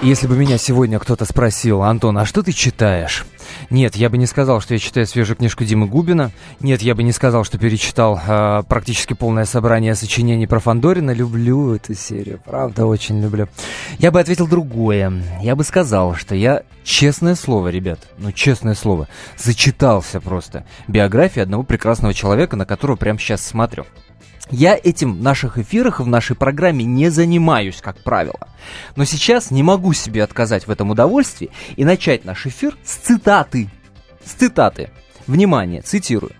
Если бы меня сегодня кто-то спросил, Антон, а что ты читаешь? Нет, я бы не сказал, что я читаю свежую книжку Димы Губина. Нет, я бы не сказал, что перечитал э, практически полное собрание сочинений про Фандорина. Люблю эту серию, правда, очень люблю. Я бы ответил другое. Я бы сказал, что я, честное слово, ребят, ну честное слово, зачитался просто биографии одного прекрасного человека, на которого прямо сейчас смотрю. Я этим в наших эфирах в нашей программе не занимаюсь, как правило. Но сейчас не могу себе отказать в этом удовольствии и начать наш эфир с цитаты. С цитаты. Внимание, цитирую.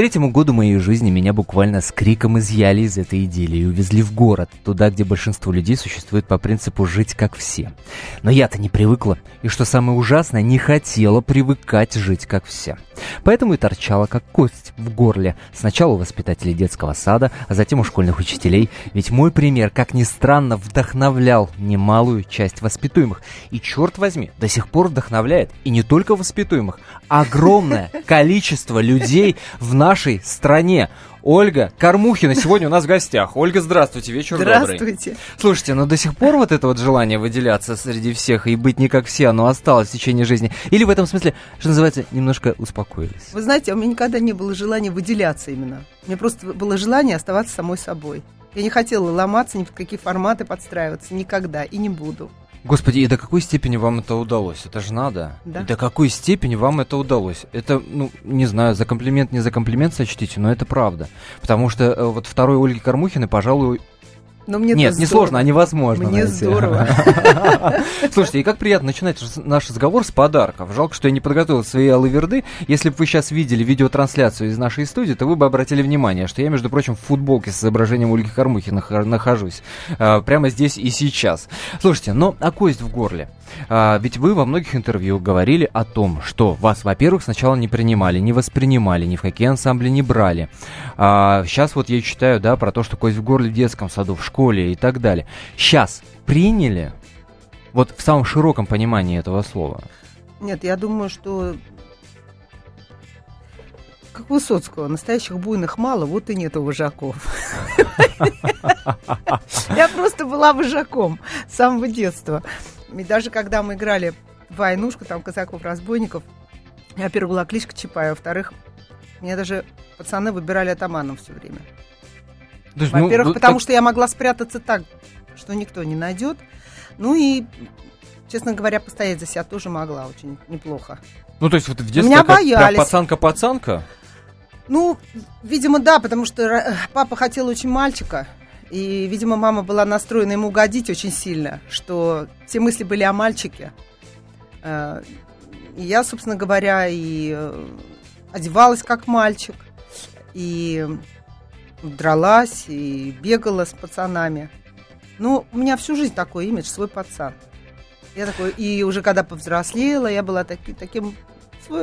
Третьему году моей жизни меня буквально с криком изъяли из этой идиллии и увезли в город, туда, где большинство людей существует по принципу «жить как все». Но я-то не привыкла, и что самое ужасное, не хотела привыкать жить как все. Поэтому и торчала как кость в горле. Сначала у воспитателей детского сада, а затем у школьных учителей. Ведь мой пример, как ни странно, вдохновлял немалую часть воспитуемых. И черт возьми, до сих пор вдохновляет. И не только воспитуемых, огромное количество людей в нашей стране. Ольга Кормухина сегодня у нас в гостях. Ольга, здравствуйте, вечер здравствуйте. добрый. Здравствуйте. Слушайте, но ну до сих пор вот это вот желание выделяться среди всех и быть не как все, оно осталось в течение жизни? Или в этом смысле, что называется, немножко успокоились? Вы знаете, у меня никогда не было желания выделяться именно. У меня просто было желание оставаться самой собой. Я не хотела ломаться ни в какие форматы подстраиваться, никогда, и не буду. Господи, и до какой степени вам это удалось? Это же надо. Да. И до какой степени вам это удалось? Это, ну, не знаю, за комплимент, не за комплимент сочтите, но это правда. Потому что э, вот второй Ольги Кормухиной, пожалуй, но мне Нет, не сложно, а невозможно. Мне найти. здорово. Слушайте, и как приятно начинать наш разговор с подарков. Жалко, что я не подготовил свои алаверды. Если бы вы сейчас видели видеотрансляцию из нашей студии, то вы бы обратили внимание, что я, между прочим, в футболке с изображением Ольги Кормухи нахожусь. А, прямо здесь и сейчас. Слушайте, но а кость в горле? А, ведь вы во многих интервью говорили о том, что вас, во-первых, сначала не принимали, не воспринимали, ни в какие ансамбли не брали. А, сейчас вот я читаю, да, про то, что кость в горле в детском саду, в школе и так далее. Сейчас приняли? Вот в самом широком понимании этого слова. Нет, я думаю, что как Высоцкого, настоящих буйных мало, вот и нету вожаков. Я просто была вожаком с самого детства. И даже когда мы играли в войнушку, там, казаков-разбойников, во-первых, была кличка Чапая, во-вторых, меня даже пацаны выбирали атаманом все время. Во-первых, ну, потому так... что я могла спрятаться так, что никто не найдет. Ну и, честно говоря, постоять за себя тоже могла очень неплохо. Ну, то есть вот в детстве Меня боялись. пацанка-пацанка? Ну, видимо, да, потому что папа хотел очень мальчика. И, видимо, мама была настроена ему угодить очень сильно, что все мысли были о мальчике. Э, и я, собственно говоря, и э, одевалась как мальчик, и дралась, и бегала с пацанами. Ну, у меня всю жизнь такой имидж, свой пацан. Я такой, и уже когда повзрослела, я была таки, таким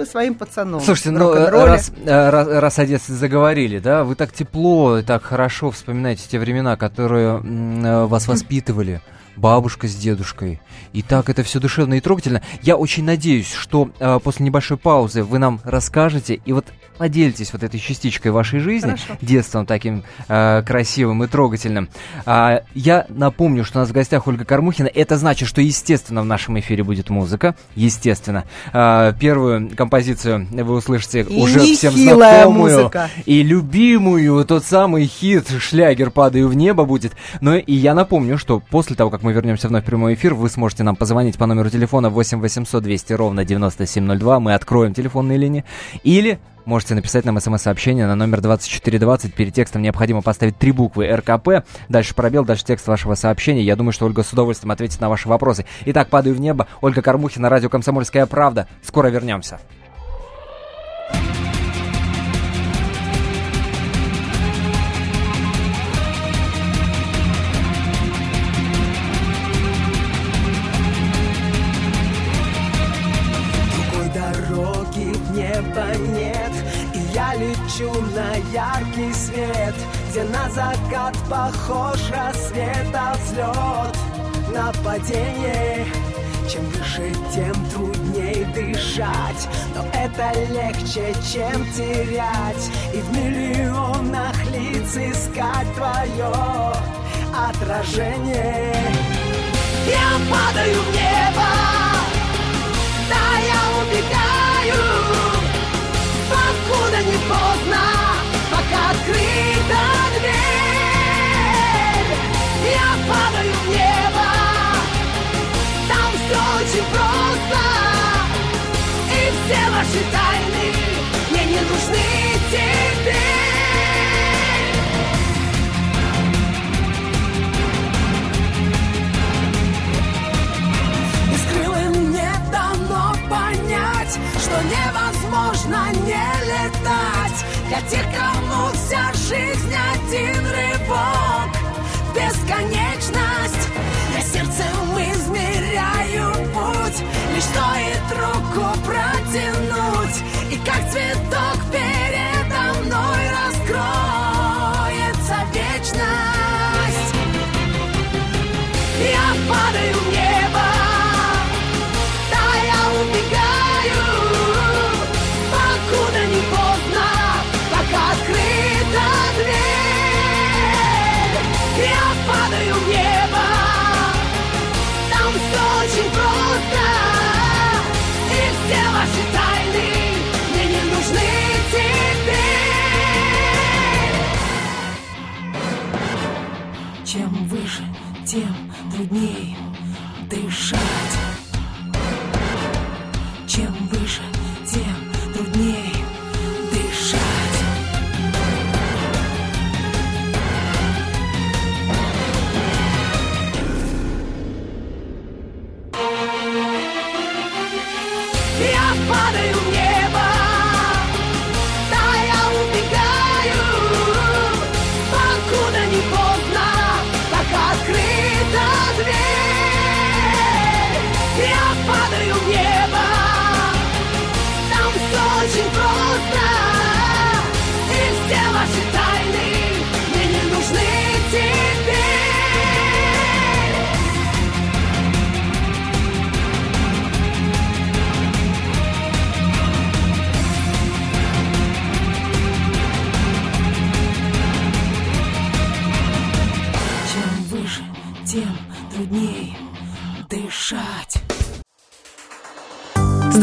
своим пацаном. Слушайте, ну раз, э, раз, раз о детстве заговорили, да, вы так тепло и так хорошо вспоминаете те времена, которые э, вас воспитывали бабушка с дедушкой. И так это все душевно и трогательно. Я очень надеюсь, что э, после небольшой паузы вы нам расскажете и вот поделитесь вот этой частичкой вашей жизни, Хорошо. детством таким э, красивым и трогательным. А, я напомню, что у нас в гостях Ольга Кормухина. Это значит, что, естественно, в нашем эфире будет музыка. Естественно. А, первую композицию вы услышите и уже всем знакомую. Музыка. И любимую, тот самый хит «Шлягер падаю в небо» будет. Но и я напомню, что после того, как мы вернемся вновь в прямой эфир, вы сможете нам позвонить по номеру телефона 8 800 200 ровно 9702. Мы откроем телефонные линии. Или можете написать нам смс-сообщение на номер 2420. Перед текстом необходимо поставить три буквы РКП, дальше пробел, дальше текст вашего сообщения. Я думаю, что Ольга с удовольствием ответит на ваши вопросы. Итак, падаю в небо. Ольга Кормухина, радио «Комсомольская правда». Скоро вернемся. Похож рассвет, а взлет. На падение. Чем выше, тем трудней дышать. Но это легче, чем терять. И в миллионах лиц искать твое отражение. Я падаю в тех, кому вся жизнь один рывок в бесконечность. Я сердцем измеряю путь, лишь руку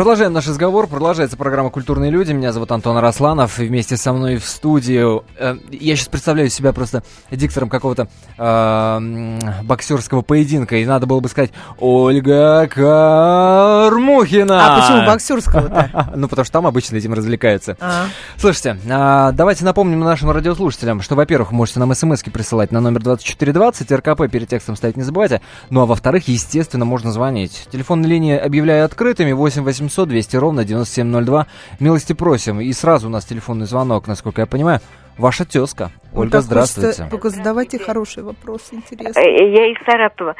Продолжаем наш разговор. Продолжается программа «Культурные люди». Меня зовут Антон Арасланов. И вместе со мной в студию... э, я сейчас представляю себя просто диктором какого-то э, боксерского поединка. И надо было бы сказать «Ольга Кармухина». А почему боксерского-то? Ну, потому что там обычно этим развлекаются. А. Слушайте, а, давайте напомним нашим радиослушателям, что, во-первых, можете нам смс присылать на номер 2420, РКП перед текстом ставить не забывайте. Ну, а во-вторых, естественно, можно звонить. Телефонные линии объявляю открытыми, 8 800 200 ровно 9702. Милости просим. И сразу у нас телефонный звонок, насколько я понимаю. Ваша тезка. Ну, Ольга, так здравствуйте. хочется Только задавайте хорошие вопросы, интересно. Э, Я из Саратова.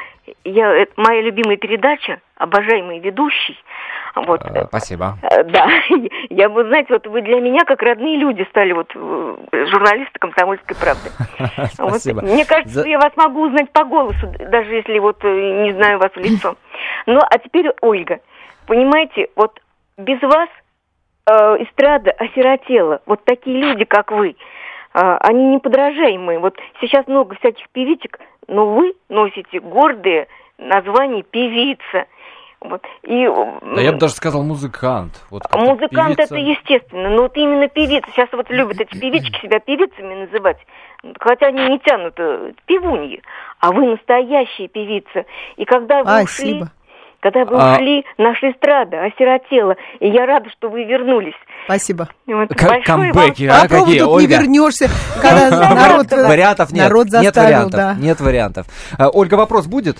Я, это моя любимая передача, обожаемый ведущий. Вот. Э, Спасибо. Э, Да, я бы, знаете, вот вы для меня как родные люди стали, вот э, журналисты комсомольской правды. Вот. Спасибо. Мне кажется, За- я вас могу узнать по голосу, даже если вот э, не знаю вас в лицо. Ну, а теперь Ольга. Понимаете, вот без вас э, эстрада осиротела. Вот такие люди, как вы, э, они неподражаемые. Вот сейчас много всяких певичек, но вы носите гордые название певица. Вот. И, Да я бы даже сказал музыкант. Вот Музыкант певица. это естественно, но вот именно певица. Сейчас вот любят эти певички себя певицами называть, хотя они не тянут э, певуньи, а вы настоящая певица. И когда вы ушли, Спасибо. Когда вы А- ушли, наша эстрада осиротела. И я рада, что вы вернулись. Спасибо. Вот, К- большое вам камбэки, А а какие, тут не Ольга? вернешься, когда народ, Вариантов нет. народ нет заставил, вариантов. да. Нет вариантов. А, Ольга, вопрос будет?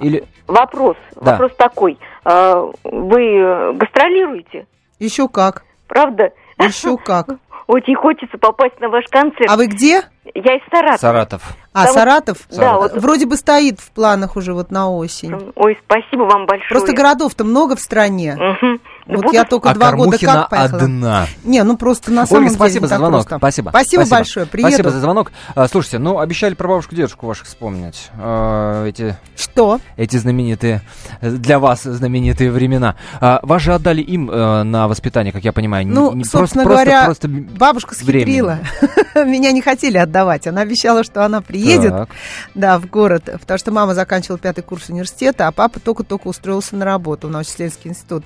Или Вопрос, Да. вопрос такой. А, Вы гастролируете, Еще как, правда? еще как. Очень хочется попасть на ваш концерт. А вы где? Я из Саратова. Саратов? А, Там- Саратов? Да, вот. Вроде бы стоит в планах уже вот на осень. Ой, спасибо вам большое. Просто городов-то много в стране. Мгм. Вот буду- я только а два года Кармухина как поехала. одна. Не, ну просто на самом Ольга, деле спасибо за звонок. просто. Спасибо. Спасибо большое, приеду. Спасибо за звонок. А, слушайте, ну, обещали про бабушку дедушку ваших вспомнить. А, эти, Что? эти знаменитые, для вас знаменитые времена. А, вас же отдали им э, на воспитание, как я понимаю. Ну, Не- не- собственно просто, говоря, просто, просто Бабушка схитрила. Меня не хотели отдавать. Она обещала, что она приедет, Так. да, в город, потому что мама заканчивала пятый курс университета, а папа только-только устроился на работу в научно-исследовательский институт.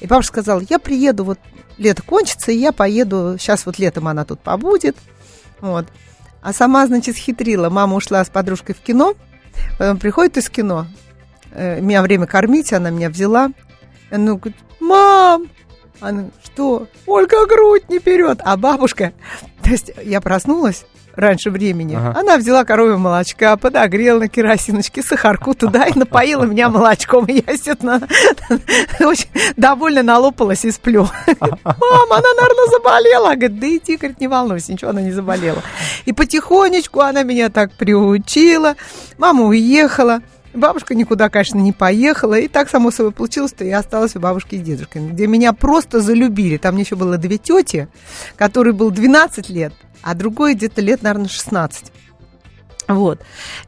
И папа сказал, я приеду, вот лето кончится, и я поеду, сейчас вот летом она тут побудет. Вот. А сама, значит, схитрила. Мама ушла с подружкой в кино, потом приходит из кино, э, меня время кормить, она меня взяла. Она говорит, мам, она, что? Ольга грудь не берет. А бабушка, то есть я проснулась раньше времени, Ага. она взяла коровье молочка, подогрела на керосиночке, сахарку туда и напоила меня молочком. И я, естественно, очень довольно налопалась и сплю. Мама, она, наверное, заболела. Говорит, да иди, говорит, не волнуйся, ничего она не заболела. И потихонечку она меня так приучила. Мама уехала. Бабушка никуда, конечно, не поехала. И так, само собой, получилось, что я осталась у бабушки и дедушки, где меня просто залюбили. Там мне еще было две тети, которой был 12 лет, а другой где-то лет, наверное, 16. Вот.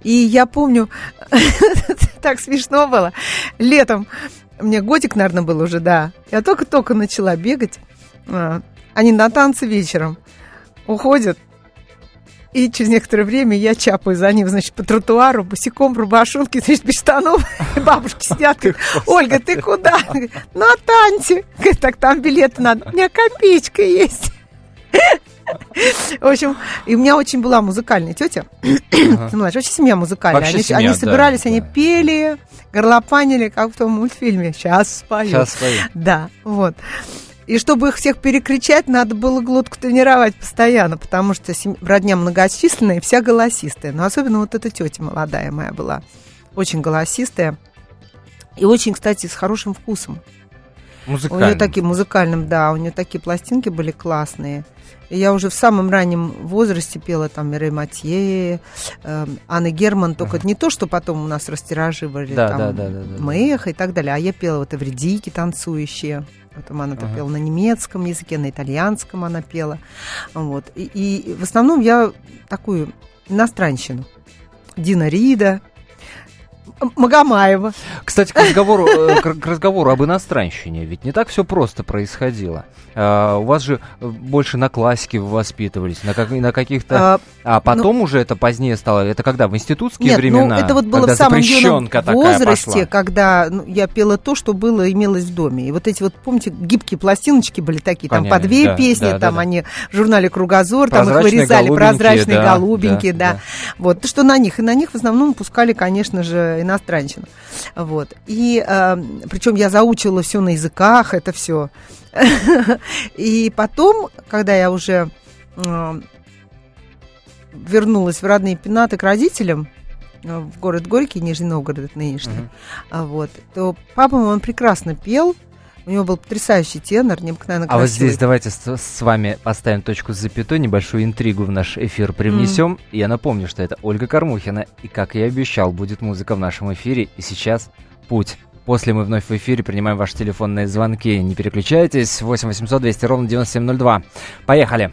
И я помню, так смешно было, летом, мне годик, наверное, был уже, да, я только-только начала бегать, а, они на танцы вечером уходят, и через некоторое время я чапаю за ним, значит, по тротуару, босиком, в рубашонке, значит, без штанов. Бабушки сидят, Ольга, ты куда? На танцы. Говорит, так там билеты надо. У меня копеечка есть. В общем, и у меня очень была музыкальная тетя. Понимаешь, очень семья музыкальная. Вообще Они, семья, они да, собирались, они да. пели, горлопанили, как в том мультфильме. Сейчас спою. Сейчас спою. Да, вот. И чтобы их всех перекричать, надо было глотку тренировать постоянно, потому что родня многочисленная, и вся голосистая. Но особенно вот эта тетя молодая моя была, очень голосистая. И очень, кстати, с хорошим вкусом. У Музыкально. нее такие музыкальным, да, у нее такие пластинки были классные. И я уже в самом раннем возрасте пела там Мирей Матье, э, Анны Герман, только не то, что потом у нас растираживали, Да, там, да, да, да, да. Мэх и так далее, а я пела вот Эвредики танцующие. Потом она Ага. пела на немецком языке, на итальянском она пела. Вот. И, и в основном я такую иностранщину. Дина Рида, Магомаева. Кстати, к разговору, э, к разговору об иностранщине, ведь не так все просто происходило. А, у вас же э, больше на классике вы воспитывались, на, как- на каких-то... А, А потом уже это позднее стало, это когда, в институтские Нет, времена? ну это вот было в самом юном возрасте, пошла? когда ну, я пела то, что было, имелось в доме. И вот эти вот, помните, гибкие пластиночки были такие, там по Понятно, две да, песни, да, там да. они в журнале «Кругозор», там их вырезали, прозрачные да, голубенькие, да, да. да. Вот, что на них. И на них в основном пускали, конечно же, иностранщину. Вот. И причем я заучила все на языках, это все. И потом, когда я уже э, вернулась в родные пенаты к родителям, э, в город Горький, Нижний Новгород нынешний, а вот, то папа он прекрасно пел, у него был потрясающий тенор, необыкновенно А вот красивый. здесь давайте с, с вами поставим точку с запятой, небольшую интригу в наш эфир привнесем. И Я напомню, что это Ольга Кормухина, и, как я и обещал, будет музыка в нашем эфире. И сейчас путь. После мы вновь в эфире принимаем ваши телефонные звонки. Не переключайтесь. 8 800 200 ровно 9702. Поехали.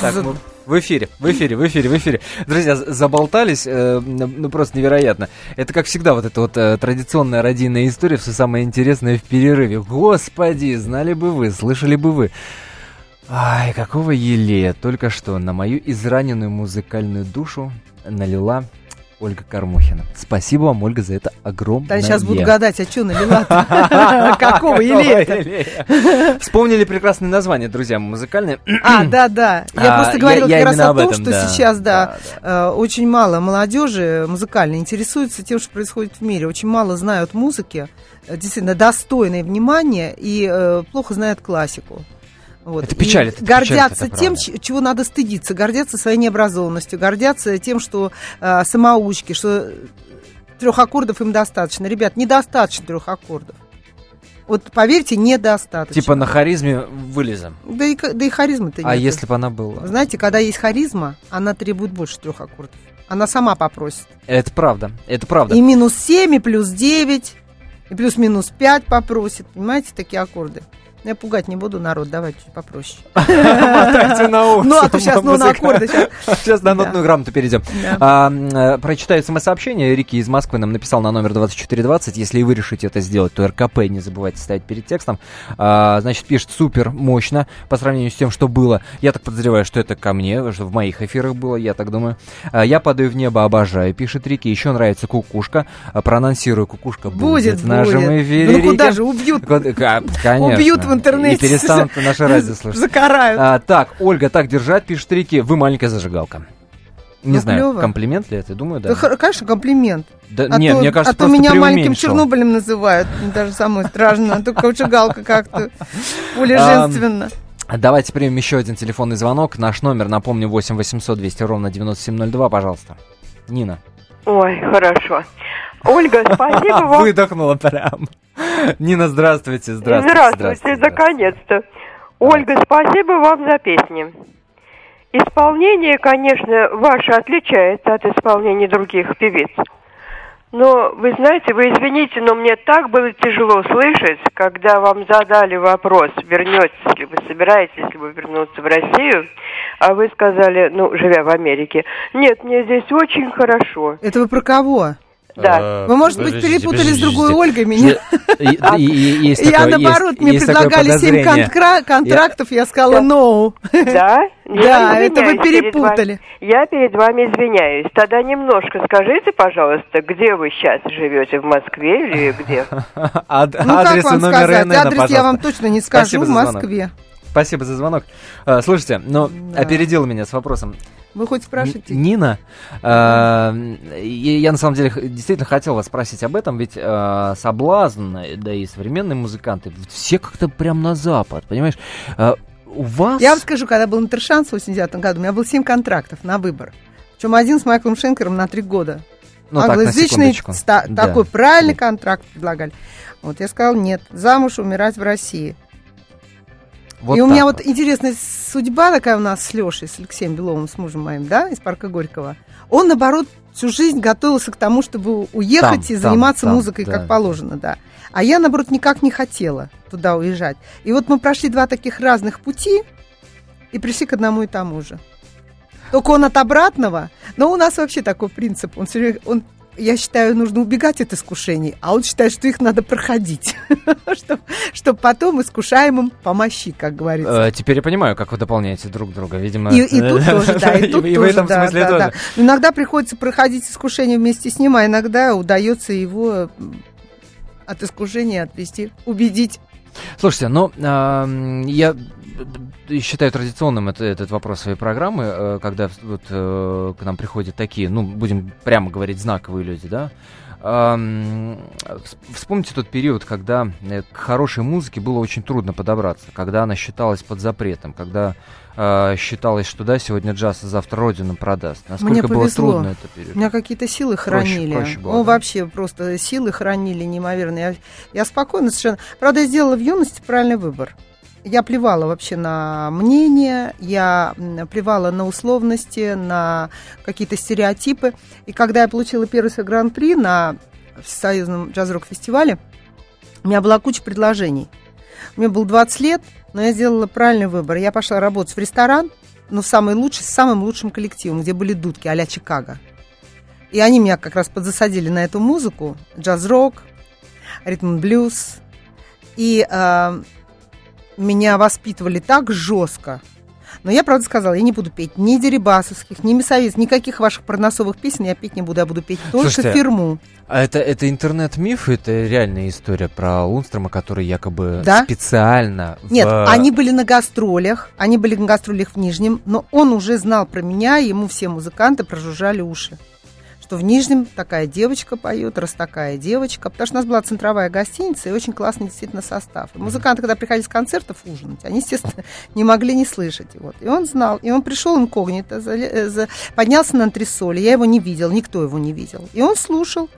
Так, ну, в эфире, в эфире, в эфире, в эфире. Друзья, заболтались, э, ну просто невероятно. Это, как всегда, вот эта вот э, традиционная родийная история, все самое интересное в перерыве. Господи, знали бы вы, слышали бы вы. Ай, какого елея только что на мою израненную музыкальную душу налила Ольга Кормухина. Спасибо вам, Ольга, за это огромное. Да, сейчас буду гадать, а что налила Какого Елея? Вспомнили прекрасное название, друзья, музыкальное. А, да, да. Я А, просто говорила как раз о том, что сейчас, да, э, очень мало молодежи музыкально интересуется тем, что происходит в мире. Очень мало знают музыки, э, действительно достойной внимания и э, плохо знают классику. Вот. Это печаль, это гордятся печаль, это тем, правда. чего надо стыдиться, гордятся своей необразованностью, гордятся тем, что э, самоучки, что трех аккордов им достаточно. Ребят, недостаточно трех аккордов. Вот поверьте, недостаточно. Типа на харизме вылезем. Да и, да и харизмы-то А нет. если бы она была? Знаете, когда есть харизма, она требует больше трех аккордов. Она сама попросит. Это правда, это правда. И минус 7, и плюс 9, и плюс-минус 5 попросит. Понимаете, такие аккорды. Я пугать не буду народ, давайте чуть попроще. Мотайте на ус. Ну, а то сейчас, ну, на аккорды сейчас. На нотную грамоту перейдем. А, э, прочитаю смс-сообщение. Рики из Москвы нам написал на номер 2420. Если вы решите это сделать, то РКП не забывайте ставить перед текстом. А, значит, пишет супер мощно по сравнению с тем, что было. Я так подозреваю, что это ко мне, что в моих эфирах было, я так думаю. А, я падаю в небо, обожаю, пишет Рики. Еще нравится кукушка. Проанонсирую, кукушка будет, в нашем эфире. Ну, куда же, убьют, Конечно. убьют в интернете. И перестанут наше радио слушать. Закарают. А, так, Ольга, так держать, пишет Рики. Вы маленькая зажигалка. Не Ну, знаю, клёво. комплимент ли это, думаю, да. Да, конечно, комплимент. Да, А нет, то, мне кажется, а то меня маленьким. Чернобылем называют. Мне даже самой страшно. А Только галка как-то более женственно. Давайте примем еще один телефонный звонок. Наш номер, напомню, 8 800 200 ровно 9702, пожалуйста. Нина. Ой, хорошо. Ольга, спасибо вам. Выдохнула прям. Нина, здравствуйте, здравствуйте. Здравствуйте, наконец-то. Ольга, спасибо вам за песни. Исполнение, конечно, ваше отличается от исполнения других певиц. Но, вы знаете, вы извините, но мне так было тяжело слышать, когда вам задали вопрос, вернетесь ли вы, собираетесь ли вы вернуться в Россию, а вы сказали, ну, живя в Америке, нет, мне здесь очень хорошо. Это вы про кого? Да. Вы, может быть, перепутали с другой Ольгой меня? Я, наоборот, мне предлагали семь подозрение. контра- контрактов, я сказала no. Да? Да, это вы перепутали. Я перед вами извиняюсь. Тогда немножко скажите, пожалуйста, где вы сейчас живете, в Москве или где? Ну, как Адрес и вам номер Адрес я вам точно не скажу Спасибо в за звонок. Москве. Спасибо за звонок. А, Слушайте, ну, Да. опередила меня с вопросом. Вы хоть спрашиваете? Нина, э, я, на самом деле действительно хотел вас спросить об этом, ведь э, соблазн, да и современные музыканты, все как-то прям на запад, понимаешь? Э, у вас... Я вам скажу, когда был интершанс в 89 году, у меня было 7 контрактов на выбор. Причем один с Майклом Шенкером на три года. ну, так, Англоязычный, секундочку. ста- Да. такой правильный контракт предлагали. Вот я сказала, нет, замуж, умирать в России. Вот и у меня так вот интересная судьба такая у нас с Лешей, с Алексеем Беловым, с мужем моим, да, из парка Горького. Он, наоборот, всю жизнь готовился к тому, чтобы уехать Там, и там, заниматься там, музыкой да. как положено, да. А я, наоборот, никак не хотела туда уезжать. И вот мы прошли два таких разных пути и пришли к одному и тому же. Только он от обратного, но у нас вообще такой принцип. Он, всё время- он я считаю, нужно убегать от искушений, а он считает, что их надо проходить, чтобы потом искушаемым помощи, как говорится. Э, теперь я понимаю, как вы дополняете друг друга, видимо. И, тут тоже, да, и тут тоже, да. Иногда приходится проходить искушение вместе с ним, а иногда удается его от искушения отвести, убедить. Слушайте, ну, ам, я э, считаю традиционным это- этот вопрос своей программы, э, когда вот э, к нам приходят такие, ну, будем прямо говорить, знаковые люди, да. Вспомните тот период, когда э, к хорошей музыке было очень трудно подобраться, когда она считалась под запретом, когда э, считалось, что да, сегодня джаз, а завтра родину продаст. Насколько Мне было трудно это период? У меня какие-то силы Проще- хранили. проще было, О, да? вообще просто силы хранили неимоверные. Я, я спокойно совершенно. Правда, я сделала в юности правильный выбор. Я плевала вообще на мнение, я плевала на условности, на какие-то стереотипы. И когда я получила первый свой гран-при на Всесоюзном джаз-рок-фестивале, у меня была куча предложений. Мне было 20 лет, но я сделала правильный выбор. Я пошла работать в ресторан, но в самый лучший, с самым лучшим коллективом, где были дудки а-ля Чикаго. И они меня как раз подзасадили на эту музыку. Джаз-рок, ритм-блюз. И э, меня воспитывали так жестко. Но я, правда, сказала, я не буду петь ни Дерибасовских, ни Мясовец, никаких ваших парносовых песен я петь не буду, я буду петь только Слушайте, фирму. А это, это интернет-миф, это реальная история про Лунстрома, который якобы Да? специально... в- Нет, они были на гастролях, они были на гастролях в Нижнем, но он уже знал про меня, ему все музыканты прожужжали уши. Что в Нижнем такая девочка поет, раз такая девочка. Потому что у нас была центровая гостиница и очень классный действительно состав. И музыканты, когда приходили с концертов ужинать, они, естественно, не могли не слышать. Вот. И он знал. И он пришел инкогнито, э, поднялся на антресоли. Я его не видел, никто его не видел. И он слушал,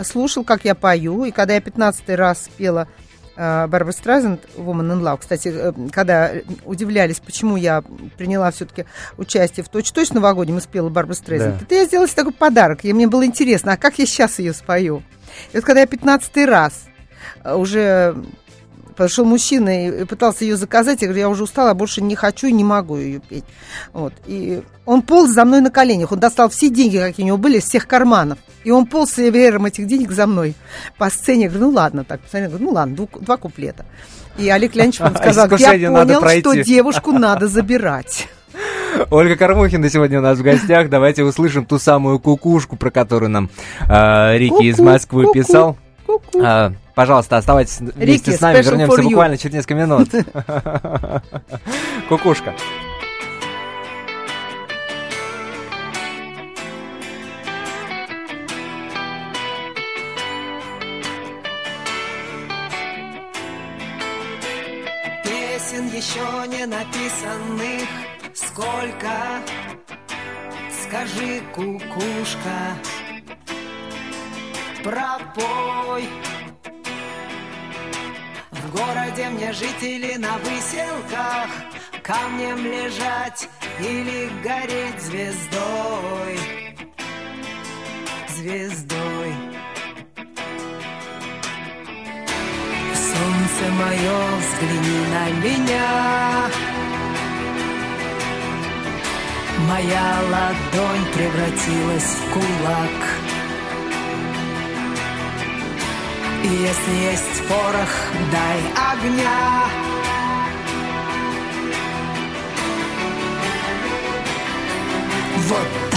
слушал, как я пою. И когда я 15 раз пела э, Барбара Страйзенд «Woman in Love». Кстати, э, когда удивлялись, почему я приняла все-таки участие в «Точь-точь» новогоднем и спела Барбара Страйзенд, Да. это я сделала себе такой подарок. И мне было интересно, а как я сейчас ее спою? И вот когда я 15 раз э, подошел мужчина и пытался ее заказать, я говорю, я уже устала, больше не хочу и не могу ее петь. Вот. И он полз за мной на коленях, он достал все деньги, какие у него были, из всех карманов. И он полз с веером этих денег за мной по сцене. Я говорю, ну ладно, так, посмотри, говорю, ну ладно, дву- два куплета. И Олег Леонидович потом сказал, я понял, что пройти». девушку надо забирать. Ольга Кормухина сегодня у нас в гостях. Давайте услышим ту самую кукушку, про которую нам э, Рики из Ку-ку, Москвы ку-ку. писал. Ку-ку. А, пожалуйста, оставайтесь вместе Рики, с нами. Вернемся буквально через несколько минут. Кукушка. Песен еще не написанных сколько Скажи, кукушка, пропой. В городе мне жить или на выселках Камнем лежать или гореть звездой. Звездой. Солнце мое, взгляни на меня. Моя ладонь превратилась в кулак Если есть порох, дай огня. Вот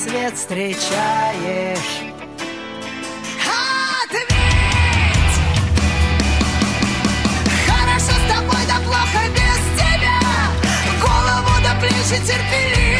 рассвет встречаешь? Ответь! Хорошо с тобой, да плохо без тебя Голову до плечи терпеливые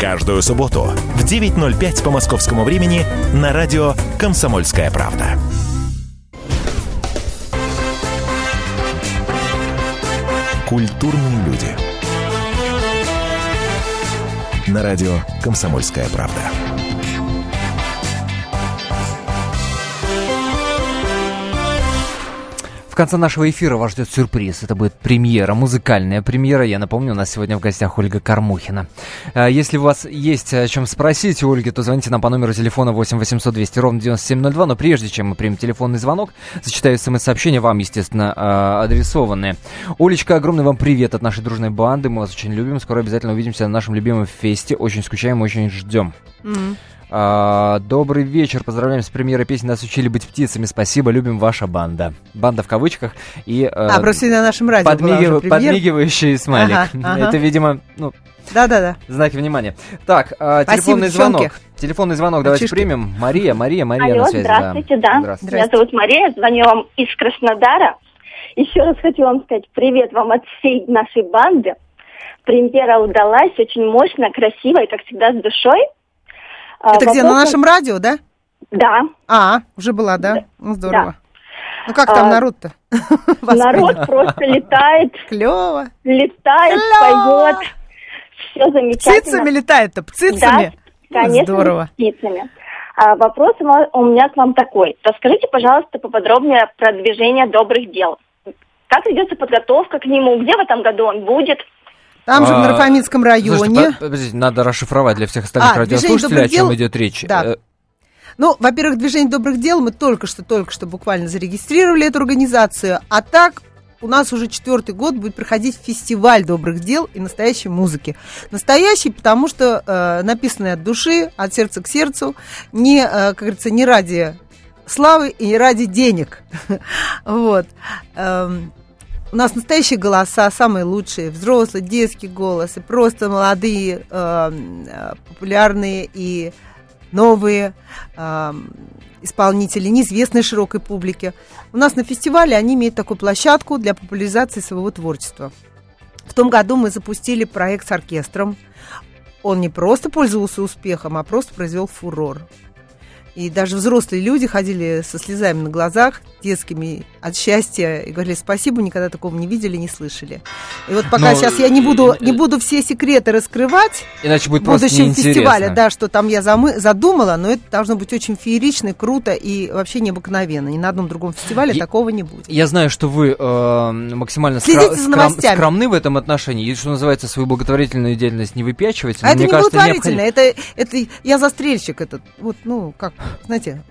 Каждую субботу в 9.05 по московскому времени на радио «Комсомольская правда». Культурные люди. На радио «Комсомольская правда». В конце нашего эфира вас ждет сюрприз. Это будет премьера, музыкальная премьера. Я напомню, у нас сегодня в гостях Ольга Кормухина. А, Если у вас есть о чем спросить у Ольги, то звоните нам по номеру телефона 8 800 200 ровно 9702. Но прежде чем мы примем телефонный звонок, зачитаю смс-сообщения, вам, естественно, а, адресованные. Олечка, огромный вам привет от нашей дружной банды. Мы вас очень любим. Скоро обязательно увидимся на нашем любимом фесте. Очень скучаем, очень ждем. А, добрый вечер, поздравляем с премьерой песни «Нас учили быть птицами». Спасибо, любим ваша банда. Банда в кавычках. И, э, А, просто на нашем радио была подмигив- уже премьера. подмигивающий смайлик. Ага, ага. Это, видимо, ну, Да-да-да. знаки внимания. Так, Спасибо, телефонный девчонки. звонок. Телефонный звонок давайте Мальчишки. примем. Мария, Мария, Мария Алло, на связи. здравствуйте, да. Здравствуйте. Меня зовут Мария, звоню вам из Краснодара. Еще раз хочу вам сказать привет вам от всей нашей банды. Премьера удалась, очень мощно, красиво и, как всегда, с душой. А, Это где, на нашем радио, да? Да. А, уже была, да? Ну, здорово. Ну, как А, там народ-то? Народ просто летает, Клево. летает, поет. Все замечательно. Птицами летает-то, птицами? Да, конечно, Здорово. птицами. А, вопрос у меня к вам такой. Расскажите, пожалуйста, поподробнее про движение добрых дел. Как ведется подготовка к нему? Где в этом году он будет? Там же в А, Нарфаминском Слушайте, районе. по- подождите, надо расшифровать для всех остальных А, радиослушателей, о чем дел? идет речь. Да. Э, Ну, во-первых, движение добрых дел мы только что, только что буквально зарегистрировали эту организацию, а так у нас уже четвертый год будет проходить фестиваль добрых дел и настоящей музыки. Настоящий, потому что э, написанный от души, от сердца к сердцу, не, э, как говорится, не ради славы и не ради денег. Вот. Эм, У нас настоящие голоса, самые лучшие, взрослый, детский голос, и просто молодые, эм, э, популярные и новые эм, исполнители, неизвестной широкой публике. У нас на фестивале они имеют такую площадку для популяризации своего творчества. В том году мы запустили проект с оркестром. Он не просто пользовался успехом, а просто произвел фурор. И даже взрослые люди ходили со слезами на глазах, детскими, от счастья, и говорили, спасибо, никогда такого не видели, не слышали. И вот пока Но, сейчас я не буду, не буду все секреты раскрывать, Иначе будет в просто будущем неинтересно. фестивале, да, что там я замы- задумала, но это должно быть очень феерично, круто и вообще необыкновенно. Ни на одном другом фестивале Я- такого не будет. Я знаю, что вы э, максимально скра- новостями. скромны в этом отношении, и, что называется, свою благотворительную деятельность не выпячиваете. А это мне не кажется, благотворительно, необходимо- это, это я застрельщик этот, вот, ну, как, знаете,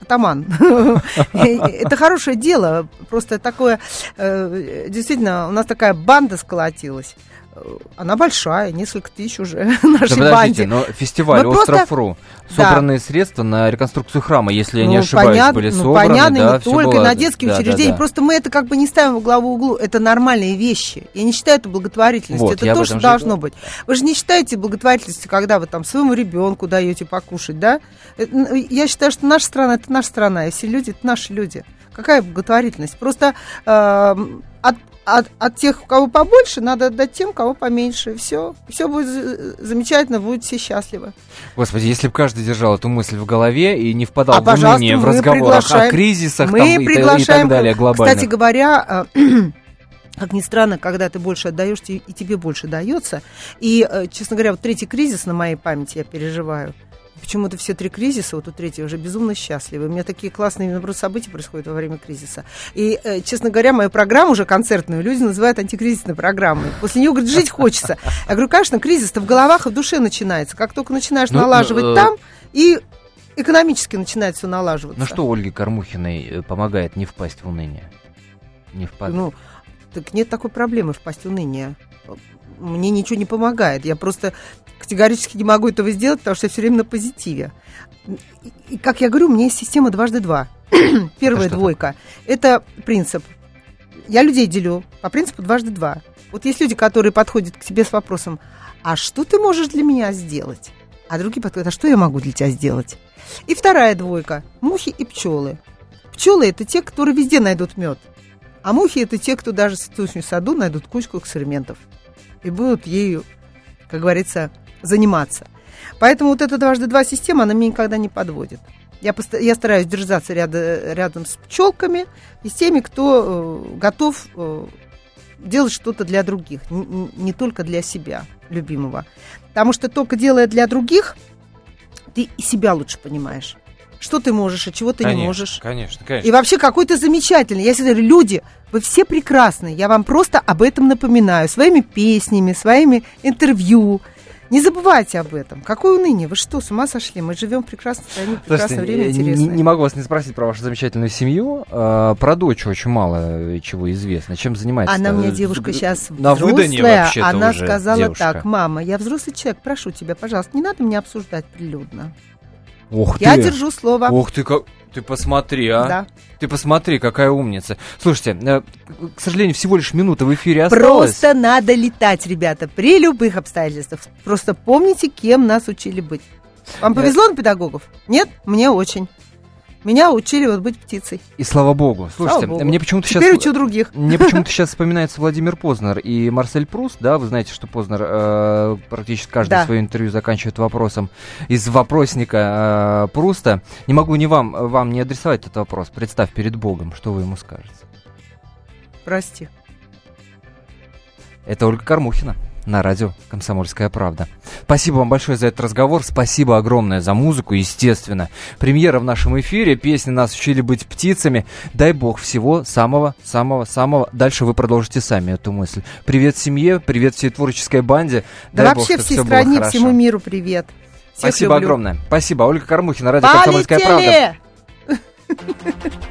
атаман. Это хорошее дело, просто такое, э, действительно, у нас такая банда сколотилась. Э, Она большая, несколько тысяч уже Да нашей подождите, банде. но фестиваль Мы просто- Остров.ру, Да. собранные средства на реконструкцию храма, если я не Ну, ошибаюсь, понятно, были ну, собраны. понятно, да, не только было- на детские да, да, учреждения. да. Просто мы это как бы не ставим во главу углу. Это нормальные вещи. Я не считаю это благотворительностью. Вот, это то, что же должно быть. Вы же не считаете благотворительностью, когда вы там своему ребенку даете покушать, да? Это, ну, Я считаю, что наша страна это наша страна, и все люди это наши люди. Какая благотворительность? Просто эм, от, от, от тех, у кого побольше, надо отдать тем, у кого поменьше. Все, все будет за- замечательно, будут все счастливы. Господи, если бы каждый держал эту мысль в голове и не впадал А, в уныние в разговорах о кризисах Мы там, и и, так далее, глобально. Кстати говоря, э, как ни странно, когда ты больше отдаешь, и тебе больше дается. И, э, честно говоря, вот третий кризис на моей памяти я переживаю. Почему-то все три кризиса, вот у третьего уже безумно счастливы. У меня такие классные наоборот, события происходят во время кризиса. И, э, честно говоря, мою программу уже концертную люди называют антикризисной программой. После нее, говорит, жить хочется. Я говорю, конечно, кризис-то в головах и в душе начинается. Как только начинаешь Ну, налаживать э, там, и экономически начинает все налаживаться. Ну что Ольге Кормухиной э, помогает не впасть в уныние? Не впасть. Ну, так нет такой проблемы впасть в уныние. мне ничего не помогает. Я просто категорически не могу этого сделать, потому что я все время на позитиве. И, как я говорю, у меня есть система дважды два. Первая что двойка – это принцип. Я людей делю по принципу дважды два. Вот есть люди, которые подходят к тебе с вопросом, а что ты можешь для меня сделать? А другие подходят, а что я могу для тебя сделать? И вторая двойка – мухи и пчелы. Пчелы – это те, которые везде найдут мед. А мухи – это те, кто даже в цветочном саду найдут кучку экспериментов. И будут ею, как говорится, заниматься. Поэтому вот эта дважды два система, она меня никогда не подводит. Я, поста- я стараюсь держаться ряда- рядом с пчелками и с теми, кто э, готов э, делать что-то для других, н- н- не только для себя, любимого. Потому что только делая для других, ты и себя лучше понимаешь. Что ты можешь, а чего ты конечно, не можешь. Конечно, конечно. И вообще какой то замечательный. Я всегда говорю, люди, вы все прекрасны. Я вам просто об этом напоминаю. Своими песнями, своими интервью. Не забывайте об этом. Какое уныние? Вы что, с ума сошли? Мы живем в прекрасной стране, в прекрасное Слушайте, время не, интересное. не могу вас не спросить про вашу замечательную семью. А, про дочь очень мало э, чего известно. Чем занимается? Она у меня девушка сейчас На взрослая. Она уже сказала девушка. так, мама, я взрослый человек, прошу тебя, пожалуйста, не надо меня обсуждать прилюдно. Ух Я ты. держу слово. Ух ты, как... Ты посмотри, а. Да. Ты посмотри, какая умница. Слушайте, э, к сожалению, всего лишь минута в эфире осталась. Просто надо летать, ребята, при любых обстоятельствах. Просто помните, кем нас учили быть. Вам повезло на педагогов? Нет? Мне очень. Меня учили вот быть птицей. И слава богу. Слушайте, Слава богу. мне почему-то Теперь сейчас... учу других. Мне почему-то сейчас вспоминается Владимир Познер и Марсель Пруст, да, вы знаете, что Познер э, практически каждое Да. свое интервью заканчивает вопросом из вопросника э, Пруста. Не могу не вам, вам не адресовать этот вопрос. Представь перед Богом, что вы ему скажете. Прости. Это Ольга Кормухина на радио «Комсомольская правда». Спасибо вам большое за этот разговор, спасибо огромное за музыку, естественно. Премьера в нашем эфире, песни нас учили быть птицами. Дай бог всего самого-самого-самого. Дальше вы продолжите сами эту мысль. Привет семье, привет всей творческой банде. Да Дай вообще бог, всей всё было стране, всему миру привет. Всех Спасибо люблю. огромное. Спасибо. Ольга Кормухина, радио «Комсомольская правда».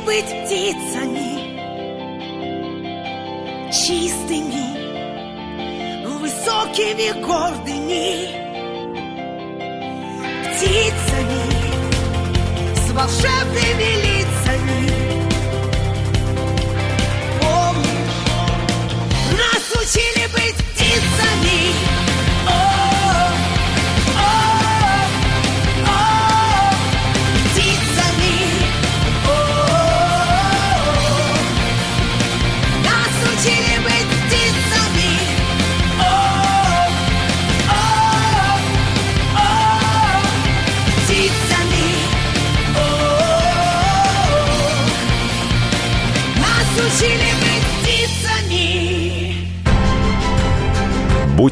быть птицами Чистыми, высокими, гордыми Птицами с волшебными лицами. Помнишь, нас учили